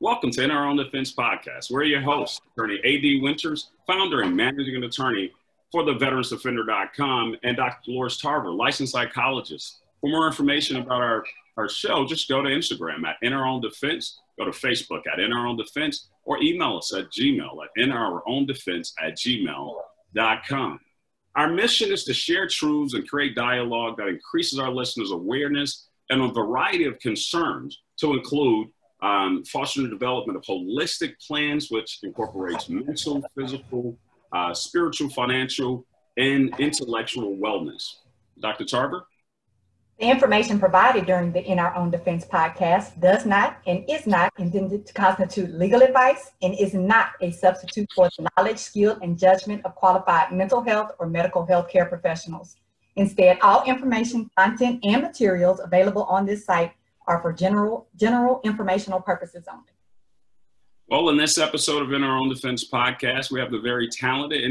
Welcome to In Our Own Defense podcast. We're your host, Attorney A.D. Winters, founder and managing attorney for the veteransdefender.com, and Dr. Dolores Tarver, licensed psychologist. For more information about our, our show, just go to Instagram at In Our Own Defense, go to Facebook at In Our Own Defense, or email us at gmail at In Our Own Defense at gmail.com. Our mission is to share truths and create dialogue that increases our listeners' awareness and a variety of concerns to include um, fostering the development of holistic plans, which incorporates mental, physical, uh, spiritual, financial, and intellectual wellness. Dr. Tarver? The information provided during the In Our Own Defense podcast does not and is not intended to constitute legal advice and is not a substitute for the knowledge, skill, and judgment of qualified mental health or medical health care professionals. Instead, all information, content, and materials available on this site are for general, general informational purposes only. Well, in this episode of In Our Own Defense podcast, we have the very talented,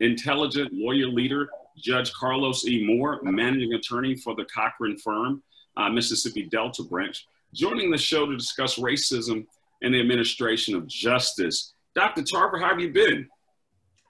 intelligent lawyer leader, Judge Carlos E. Moore, managing attorney for the Cochran firm, uh, Mississippi Delta branch, joining the show to discuss racism and the administration of justice. Dr. Tarver, how have you been?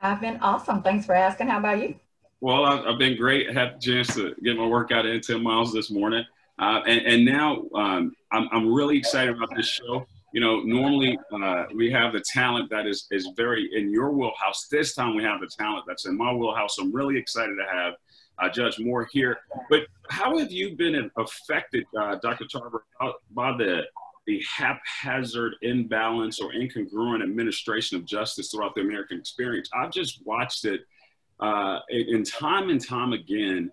I've been awesome. Thanks for asking. How about you? Well, I've been great. I had the chance to get my workout in 10 miles this morning. Uh, and, and, now um, I'm, I'm really excited about this show. You know, normally uh, we have the talent that is, is very in your wheelhouse. This time we have the talent that's in my wheelhouse. I'm really excited to have uh, Judge Moore here. But how have you been affected, uh, Dr. Tarver, by the the haphazard, imbalance, or incongruent administration of justice throughout the American experience? I've just watched it uh, in time and time again.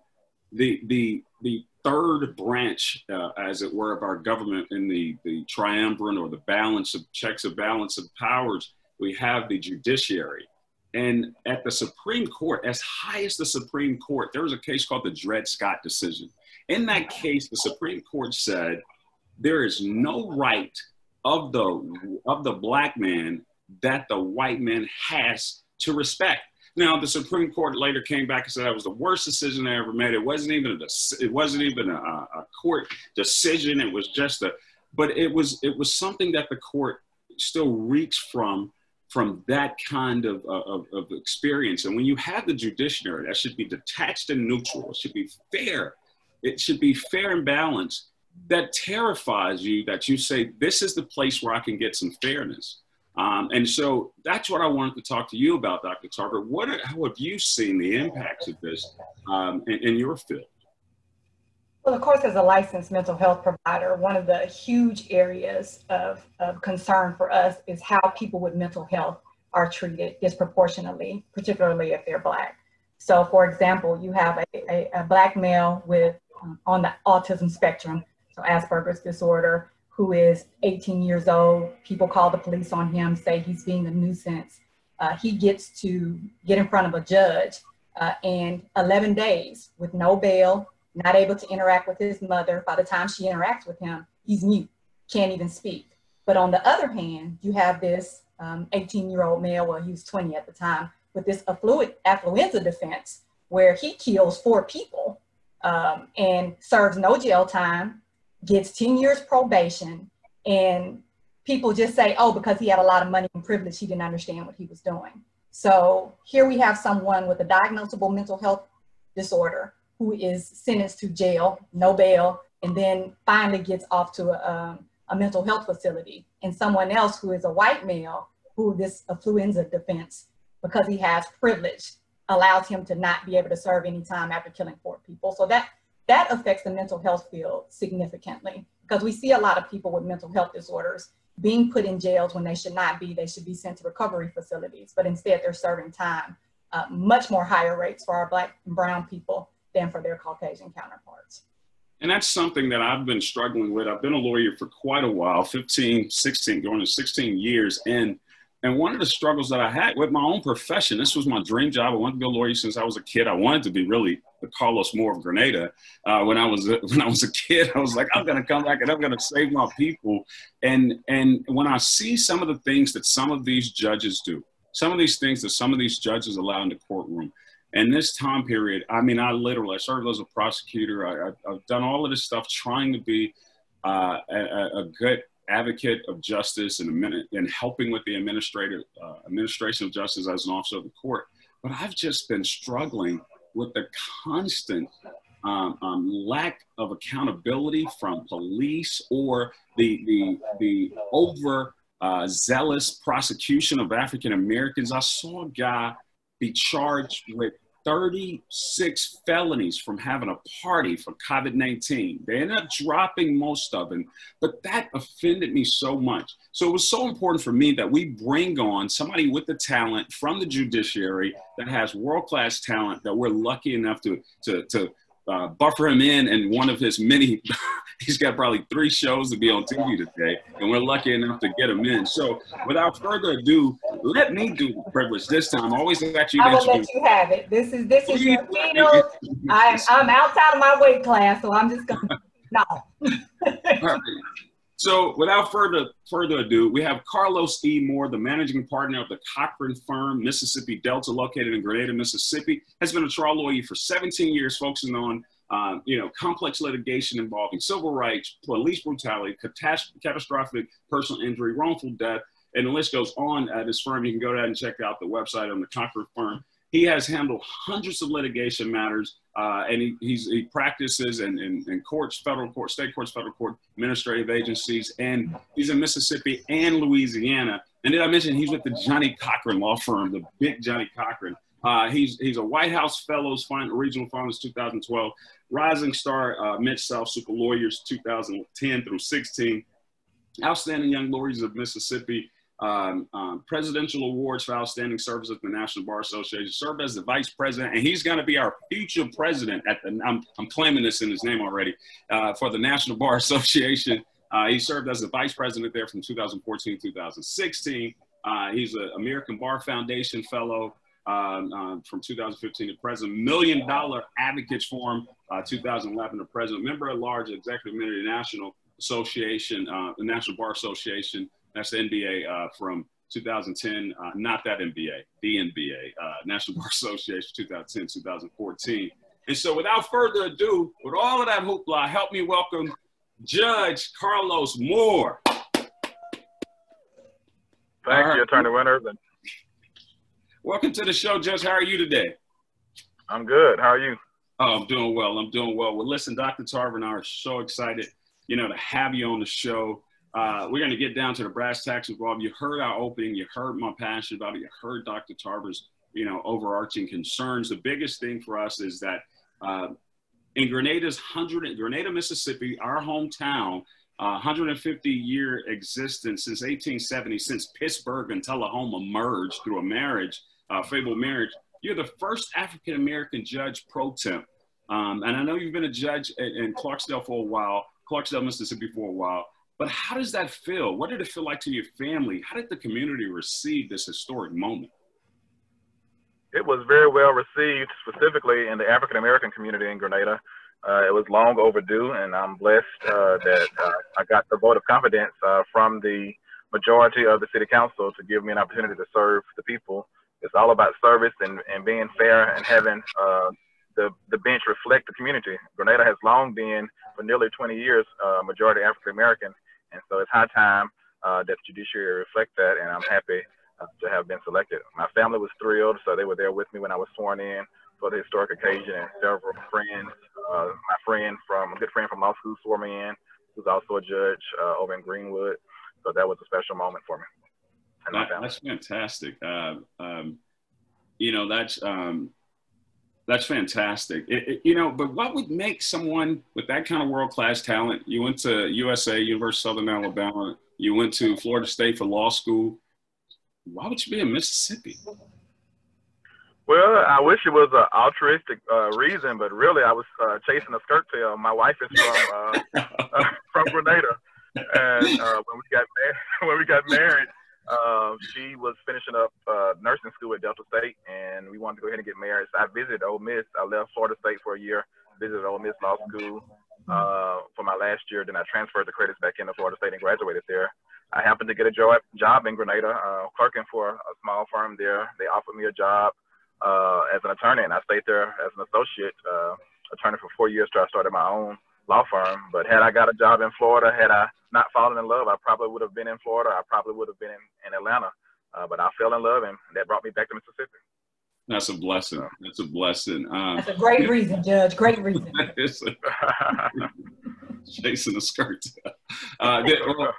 The the the third branch, uh, as it were, of our government in the, the triumvirate or the balance of checks of balance of powers, we have the judiciary. And at the Supreme Court, as high as the Supreme Court, there was a case called the Dred Scott decision. In that case, the Supreme Court said there is no right of the of the black man that the white man has to respect. Now, the Supreme Court later came back and said that was the worst decision they ever made. It wasn't even a, it wasn't even a, a court decision. It was just a, but it was it was something that the court still reeks from from that kind of, of, of experience. And when you have the judiciary, that should be detached and neutral. It should be fair. It should be fair and balanced. That terrifies you that you say, this is the place where I can get some fairness. Um, and so that's what I wanted to talk to you about, Dr. Tarver. What, how have you seen the impacts of this um, in, in your field? Well, of course, as a licensed mental health provider, one of the huge areas of, of concern for us is how people with mental health are treated disproportionately, particularly if they're Black. So, for example, you have a, a, a Black male with um, on the autism spectrum, so Asperger's disorder, who is 18 years old. People call the police on him, say he's being a nuisance. Uh, he gets to get in front of a judge uh, and 11 days with no bail, not able to interact with his mother. By the time she interacts with him, he's mute, can't even speak. But on the other hand, you have this 18 um, year old male, well, he was 20 at the time, with this affluent affluenza defense where he kills four people um, and serves no jail time, gets 10 years probation, and people just say, oh, because he had a lot of money and privilege, he didn't understand what he was doing. So here we have someone with a diagnosable mental health disorder who is sentenced to jail, no bail, and then finally gets off to a, um, a mental health facility. And someone else who is a white male who this affluenza defense, because he has privilege, allows him to not be able to serve any time after killing four people. So that that affects the mental health field significantly because we see a lot of people with mental health disorders being put in jails when they should not be. They should be sent to recovery facilities, but instead they're serving time. Uh, much more higher rates for our black and brown people than for their Caucasian counterparts. And that's something that I've been struggling with. I've been a lawyer for quite a while 15, 16, going to 16 years. And and one of the struggles that I had with my own profession, this was my dream job. I wanted to be a lawyer since I was a kid. I wanted to be really the Carlos Moore of Grenada. Uh, when I was when I was a kid, I was like, I'm to come back and I'm to save my people. And and when I see some of the things that some of these judges do, some of these things that some of these judges allow in the courtroom, and this time period, I mean, I literally I served as a prosecutor. I, have done all of this stuff trying to be uh, a, a good advocate of justice and, and helping with the administrative uh, administration of justice as an officer of the court. But I've just been struggling with the constant um, um, lack of accountability from police or the the the over uh, zealous prosecution of African Americans. I saw a guy be charged with 36 felonies from having a party for COVID 19. They ended up dropping most of them, but that offended me so much. So it was so important for me that we bring on somebody with the talent from the judiciary that has world class talent that we're lucky enough to, to, to uh, buffer him in and one of his many he's got probably three shows to be on tv today and we're lucky enough to get him in. So without further ado let me do the privilege this time. I always let you i will let you have it. This is this is your I'm, I'm outside of my weight class so i'm just gonna no So without further further ado, we have Carlos E. Moore, the managing partner of the Cochran firm, Mississippi Delta, located in Grenada, Mississippi, has been a trial lawyer for 17 years, focusing on uh, you know complex litigation involving civil rights, police brutality, catastrophic personal injury, wrongful death, and the list goes on at his firm. You can go ahead and check out the website on the Cochran firm. He has handled hundreds of litigation matters, uh, and he, he practices in, courts, federal court, state courts, federal court, administrative agencies, and he's in Mississippi and Louisiana. And did I mention he's with the Johnnie Cochran law firm, the big Johnnie Cochran. Uh, he's he's a White House Fellows fin- Regional Finalist 2012, Rising Star uh, Mid South Super Lawyers 2010 through 16, Outstanding Young Lawyers of Mississippi um, um, presidential awards for outstanding service at the National Bar Association, served as the vice president, and he's going to be our future president at the, I'm, I'm claiming this in his name already, uh, for the National Bar Association. Uh, he served as the vice president there from 2014 2016. Uh, he's an American Bar Foundation fellow um, uh, from 2015 to present, Million Dollar Advocates Forum, uh, 2011 to present, member at large, executive member of the National Association, uh, the National Bar Association, that's the NBA uh, from 2010, uh, not that NBA, the NBA, uh, National Bar Association 2010, 2014. And so without further ado, with all of that hoopla, help me welcome Judge Carlos Moore. Thank right. you, Attorney Winters. Welcome to the show, Judge. How are you today? I'm good. How are you? Oh, I'm doing well. I'm doing well. Well, listen, Dr. Tarver and I are so excited, you know, to have you on the show. Uh, we're going to get down to the brass tacks involved. You heard our opening. You heard my passion about it. You heard Dr. Tarver's, you know, overarching concerns. The biggest thing for us is that uh, in Grenada's 100, Grenada, Mississippi, our hometown, uh, 150 year existence since 1870, since Pittsburg and Tullahoma merged through a marriage, uh, fabled marriage. You're the first African American judge pro temp. Um, and I know you've been a judge in, in Clarksdale for a while, Clarksdale, Mississippi for a while. But how does that feel? What did it feel like to your family? How did the community receive this historic moment? It was very well received, specifically in the African American community in Grenada. Uh, it was long overdue, and I'm blessed uh, that uh, I got the vote of confidence uh, from the majority of the city council to give me an opportunity to serve the people. It's all about service and, and being fair and having uh, the, the bench reflect the community. Grenada has long been, for nearly 20 years, uh, majority African American, and so it's high time uh, that the judiciary reflect that, and I'm happy uh, to have been selected. My family was thrilled, so they were there with me when I was sworn in for the historic occasion, and several friends. Uh, my friend from a good friend from law school swore me in, who's also a judge uh, over in Greenwood. So that was a special moment for me. That, that's fantastic. Uh, um, you know, that's um, that's fantastic. It, it, you know, but what would make someone with that kind of world class talent? You went to USA, University of Southern Alabama. You went to Florida State for law school. Why would you be in Mississippi? Well, I wish it was an altruistic uh, reason, but really, I was uh, chasing a skirt tail. My wife is from uh, from Grenada, and uh, when we got married, when we got married, uh, she was finishing up uh, nursing school at Delta State, and we wanted to go ahead and get married. So I visited Ole Miss. I left Florida State for a year, visited Ole Miss Law School uh, for my last year. Then I transferred the credits back into Florida State and graduated there. I happened to get a job job in Grenada, uh, clerking for a small firm there. They offered me a job uh, as an attorney, and I stayed there as an associate uh, attorney for four years till I started my own law firm. But had I got a job in Florida, had I not fallen in love, I probably would have been in Florida. I probably would have been in, in Atlanta. Uh, but I fell in love, and that brought me back to Mississippi. That's a blessing. That's a blessing. Um, That's a great reason, Judge. Great reason. chasing the skirts. Uh, well,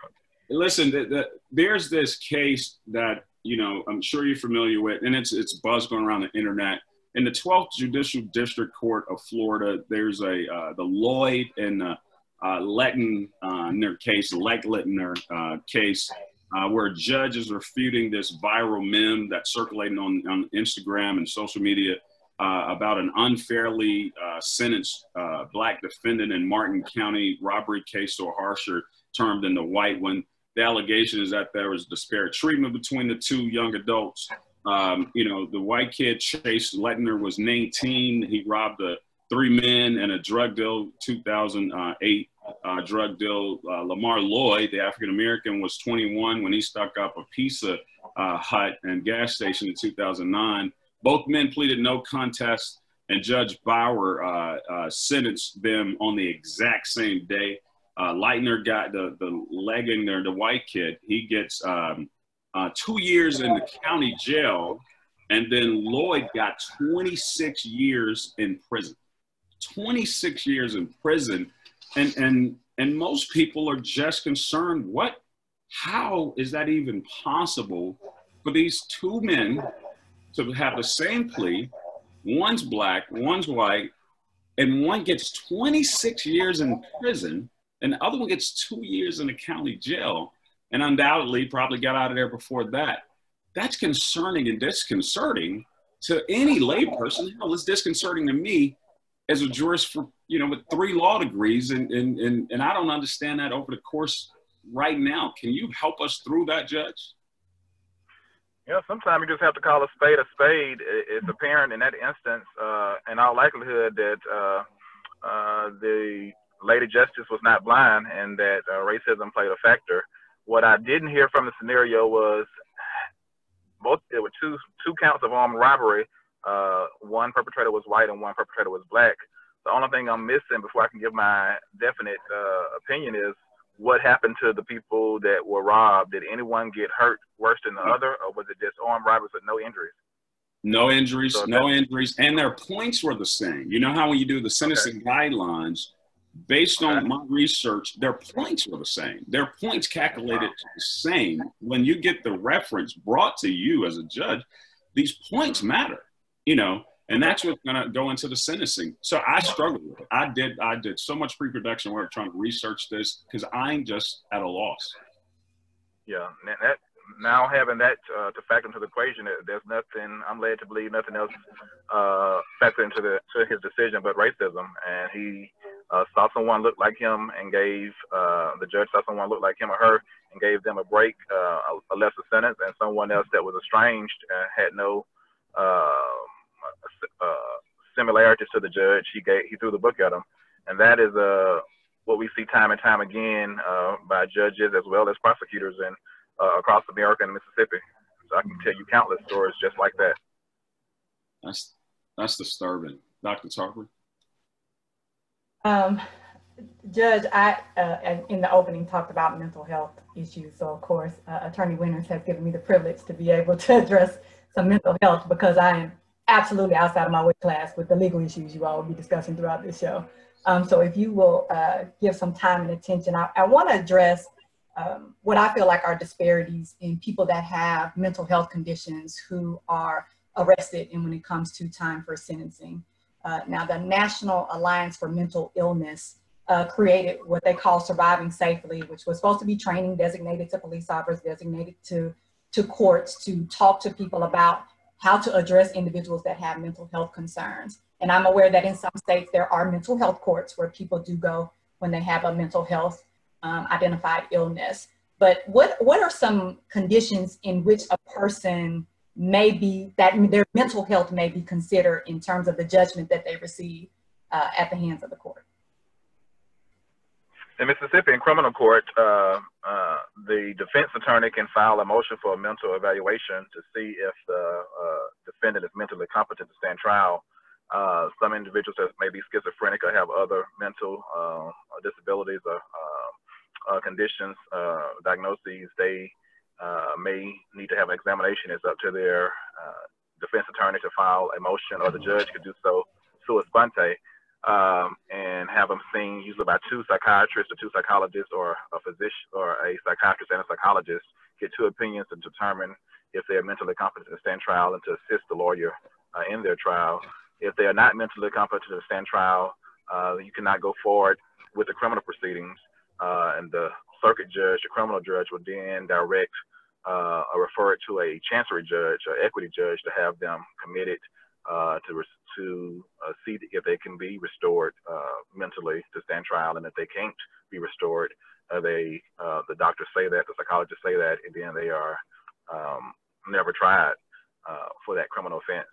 listen, the, the, there's this case that you know I'm sure you're familiar with, and it's it's buzz going around the internet. In the 12th Judicial District Court of Florida, there's a uh, the Lloyd and uh, uh, Letton uh, case, Lettner uh, case, uh, where a judge is refuting this viral meme that's circulating on, on Instagram and social media uh, about an unfairly sentenced black defendant in Martin County robbery case so harsher term than the white one. The allegation is that there was disparate treatment between the two young adults. Um, you know, the white kid, Chase Lettner, was 19. He robbed a, three men and a drug deal, 2008 uh, drug deal. Uh, Lamar Lloyd, the African American, was 21 when he stuck up a pizza uh, hut and gas station in 2009. Both men pleaded no contest, and Judge Bauer uh, uh, sentenced them on the exact same day. Uh, Leitner got the the there, the white kid. He gets um, Uh, two years in the county jail, and then Lloyd got 26 years in prison. 26 years in prison and and and most people are just concerned what how is that even possible for these two men to have the same plea one's black one's white and one gets 26 years in prison and the other one gets two years in the county jail and undoubtedly probably got out of there before that. That's concerning and disconcerting to any layperson. Hell it's disconcerting to me as a jurist for you know with three law degrees and and and, and i don't understand that over the course right now. Can you help us through that judge? Yeah sometimes you just have to call a spade a spade. It's apparent in that instance uh, in all likelihood that uh, uh, the lady justice was not blind and that uh, racism played a factor what i didn't hear from the scenario was both there were two two counts of armed robbery uh, one perpetrator was white and one perpetrator was black. The only thing I'm missing before I can give my definite uh, opinion is what happened to the people that were robbed. Did anyone get hurt worse than the other, or was it just armed robbers with no injuries? No injuries, so no injuries, and their points were the same. You know how when you do the sentencing okay. guidelines, based on my research, their points were the same. Their points calculated wow. the same. When you get the reference brought to you as a judge, these points matter you know, and that's what's going to go into the sentencing. So I struggled with it. I did. I did so much pre-production work trying to research this because I'm just at a loss. Yeah, that, now having that uh, to factor into the equation, there's nothing. I'm led to believe nothing else uh, into the to his decision but racism, and he uh, saw someone look like him and gave uh, the judge saw someone look like him or her and gave them a break, uh, a, lesser sentence, and someone else that was estranged uh, had no uh, similarities to the judge. He gave he threw the book at him, and that is uh, what we see time and time again uh, by judges as well as prosecutors uh, across America and Mississippi. So I can tell you countless stories just like that. That's that's disturbing, Dr. Tarver. Um, Judge, I uh, in the opening talked about mental health issues. So of course, uh, Attorney Winters has given me the privilege to be able to address some mental health because I am absolutely outside of my weight class with the legal issues you all will be discussing throughout this show. Um, so if you will uh, give some time and attention, I, I want to address um, what I feel like are disparities in people that have mental health conditions who are arrested and when it comes to time for sentencing. Uh, now, the National Alliance for Mental Illness uh, created what they call Surviving Safely, which was supposed to be training designated to police officers, designated to, to courts to talk to people about how to address individuals that have mental health concerns. And I'm aware that in some states there are mental health courts where people do go when they have a mental health um, identified illness. But what, what are some conditions in which a person may be, that their mental health may be considered in terms of the judgment that they receive uh, at the hands of the court? in Mississippi, in criminal court, uh, uh, the defense attorney can file a motion for a mental evaluation to see if the uh, defendant is mentally competent to stand trial. Uh, some individuals that may be schizophrenic or have other mental uh, disabilities or conditions, diagnoses, they uh, may need to have an examination. It's up to their uh, defense attorney to file a motion, or the judge could do so sua sponte, um, and have them seen usually by two psychiatrists or two psychologists or a physician or a psychiatrist and a psychologist, get two opinions and determine if they are mentally competent to stand trial and to assist the lawyer uh, in their trial. If they are not mentally competent to stand trial, uh, you cannot go forward with the criminal proceedings, uh, and the circuit judge, the criminal judge, will then direct uh, or refer it to a chancery judge or equity judge to have them committed uh, to to uh, see if they can be restored uh, mentally to stand trial, and if they can't be restored, uh, they uh, the doctors say that, the psychologists say that, and then they are um, never tried for that criminal offense.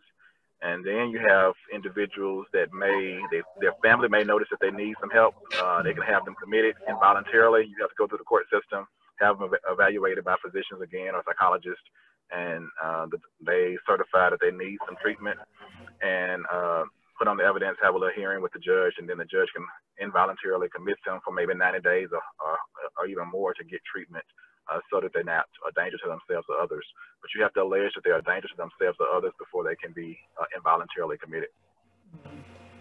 And then you have individuals that may, they, their family may notice that they need some help. Uh, they can have them committed involuntarily. You have to go through the court system, have them evaluated by physicians again or psychologists, and uh, they certify that they need some treatment and uh, put on the evidence, have a little hearing with the judge, and then the judge can involuntarily commit them for maybe 90 days or, or, or even more to get treatment uh, so that they're not a danger to themselves or others. But you have to allege that they are a danger to themselves or others before they can be uh, involuntarily committed.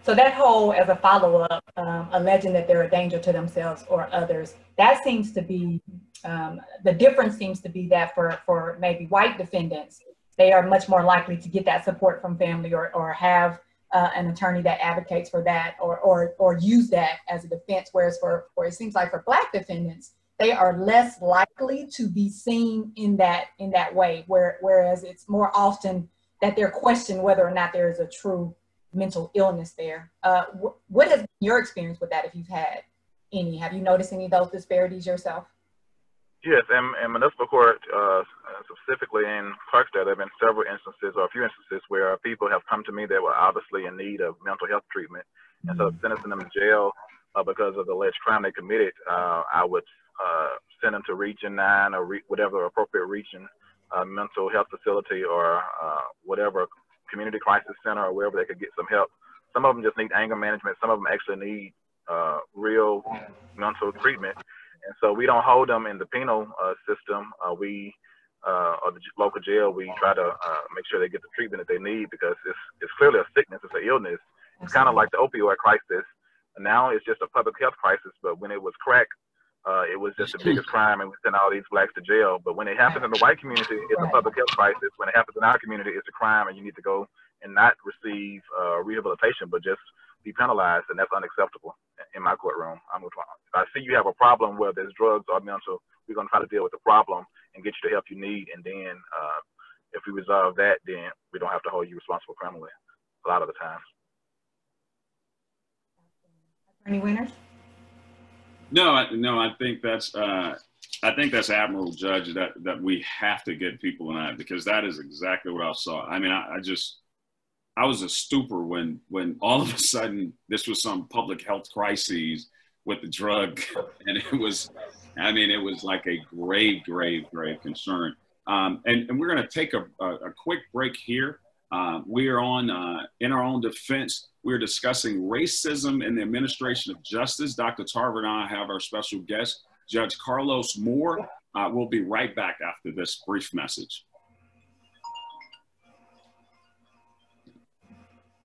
So that whole, as a follow-up, um, alleging that they're a danger to themselves or others, that seems to be, um, the difference seems to be that for, for maybe white defendants, they are much more likely to get that support from family or, or have uh, an attorney that advocates for that or, or, or use that as a defense. Whereas for, for it seems like for black defendants, they are less likely to be seen in that in that way where whereas it's more often that they're questioned whether or not there is a true mental illness there uh, wh- what has been your experience with that if you've had any have you noticed any of those disparities yourself yes in, and municipal court uh, specifically in clarksdale there have been several instances or a few instances where people have come to me that were obviously in need of mental health treatment mm-hmm. and so mm-hmm. sentencing them to jail uh, because of the alleged crime they committed, uh, I would uh, send them to Region 9 or re- whatever appropriate region, uh, mental health facility or uh, whatever community crisis center or wherever they could get some help. Some of them just need anger management. Some of them actually need uh, real mental treatment. And so we don't hold them in the penal uh, system. Uh, we uh, or the local jail, we try to uh, make sure they get the treatment that they need because it's it's clearly a sickness, it's an illness. It's kind of like the opioid crisis. Now it's just a public health crisis, but when it was crack uh, it was just the biggest crime, and we sent all these blacks to jail. But when it happens in the white community, it's a public health crisis. When it happens in our community, it's a crime, and you need to go and not receive uh, rehabilitation, but just be penalized, and that's unacceptable in my courtroom. I'm if I see you have a problem whether it's drugs or mental, we're going to try to deal with the problem and get you the help you need, and then uh, if we resolve that, then we don't have to hold you responsible criminally. A lot of the times. Attorney Winters. No, I, no, I think that's uh, I think that's admirable, Judge. That that we have to get people in that because that is exactly what I saw. I mean, I, I just I was a stupor when when all of a sudden this was some public health crises with the drug, and it was, I mean, it was like a grave, grave, grave concern. Um, and, and we're going to take a, a, a, quick break here. Uh, we are on uh, in our own defense. We're discussing racism in the administration of justice. Dr. Tarver and I have our special guest, Judge Carlos Moore. Uh, we'll be right back after this brief message.